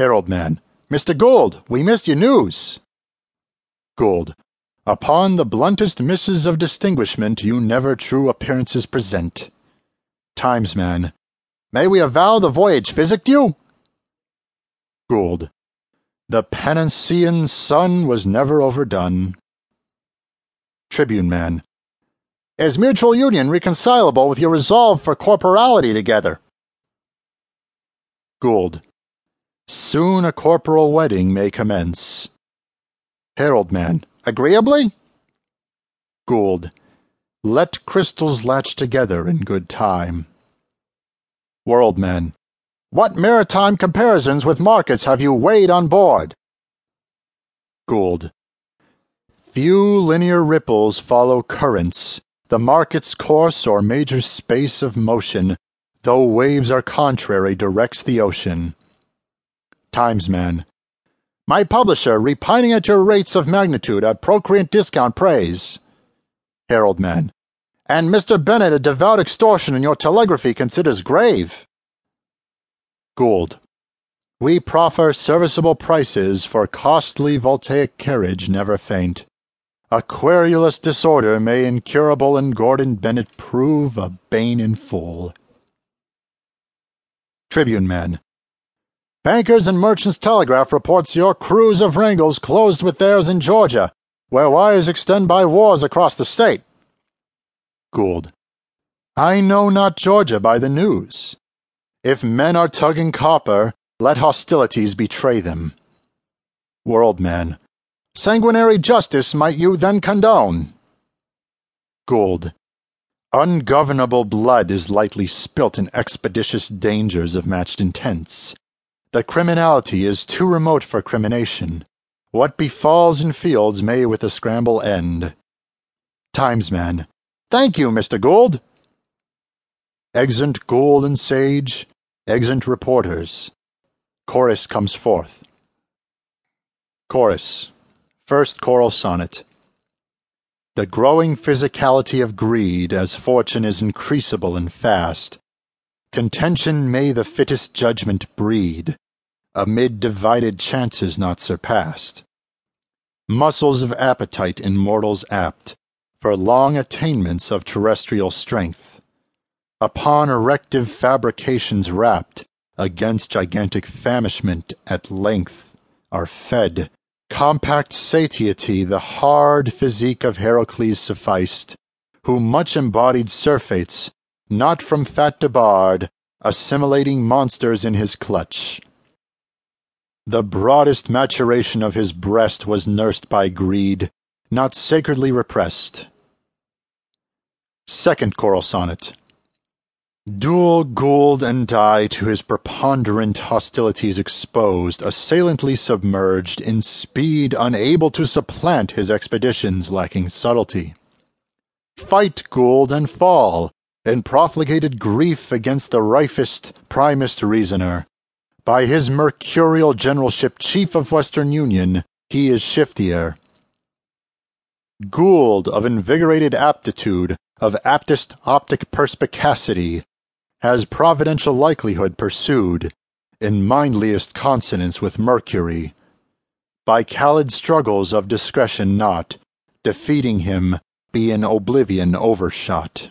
Herald Man. Mr. Gould, we missed your news. Gould. Upon the bluntest misses of distinguishment you never true appearances present. Times Man. May we avow the voyage physicked you? Gould. The Panacean sun was never overdone. Tribune Man. Is mutual union reconcilable with your resolve for corporality together? Gould. Soon a corporal wedding may commence. Herald Man. Agreeably? Gould. Let crystals latch together in good time. World Man. What maritime comparisons with markets have you weighed on board? Gould. Few linear ripples follow currents, the market's course or major space of motion, though waves are contrary, directs the ocean. Timesman. My publisher repining at your rates of magnitude at procreant discount praise. Herald Man. And Mr. Bennett a devout extortion in your telegraphy considers grave. Gould. We proffer serviceable prices for costly voltaic carriage never faint. A querulous disorder may incurable in Gordon Bennett prove a bane in full. Tribune Man. Bankers and Merchants Telegraph reports your crews of Wrangles closed with theirs in Georgia, where wires extend by wars across the state. Gould. I know not Georgia by the news. If men are tugging copper, let hostilities betray them. World Man. Sanguinary justice might you then condone? Gould. Ungovernable blood is lightly spilt in expeditious dangers of matched intents. The criminality is too remote for crimination. What befalls in fields may with a scramble end. Timesman. Thank you, Mr. Gould. Exeunt Gould and Sage, exeunt reporters. Chorus comes forth. Chorus. First choral sonnet. The growing physicality of greed as fortune is increasable and fast. Contention may the fittest judgment breed, amid divided chances not surpassed. Muscles of appetite in mortals apt, for long attainments of terrestrial strength upon erective fabrications wrapped, against gigantic famishment at length, are fed. Compact satiety the hard physique of Heracles sufficed, who much embodied surfeits, not from fat debarred, assimilating monsters in his clutch. The broadest maturation of his breast was nursed by greed, not sacredly repressed. Second choral sonnet. Duel Gould and die to his preponderant hostilities exposed, assailantly submerged, in speed unable to supplant his expeditions lacking subtlety. Fight Gould and fall, in profligated grief against the rifest, primest reasoner. By his mercurial generalship chief of Western Union, he is shiftier. Gould of invigorated aptitude, of aptest optic perspicacity, has providential likelihood pursued, in mindliest consonance with Mercury, by callid struggles of discretion not, defeating him, be in oblivion overshot.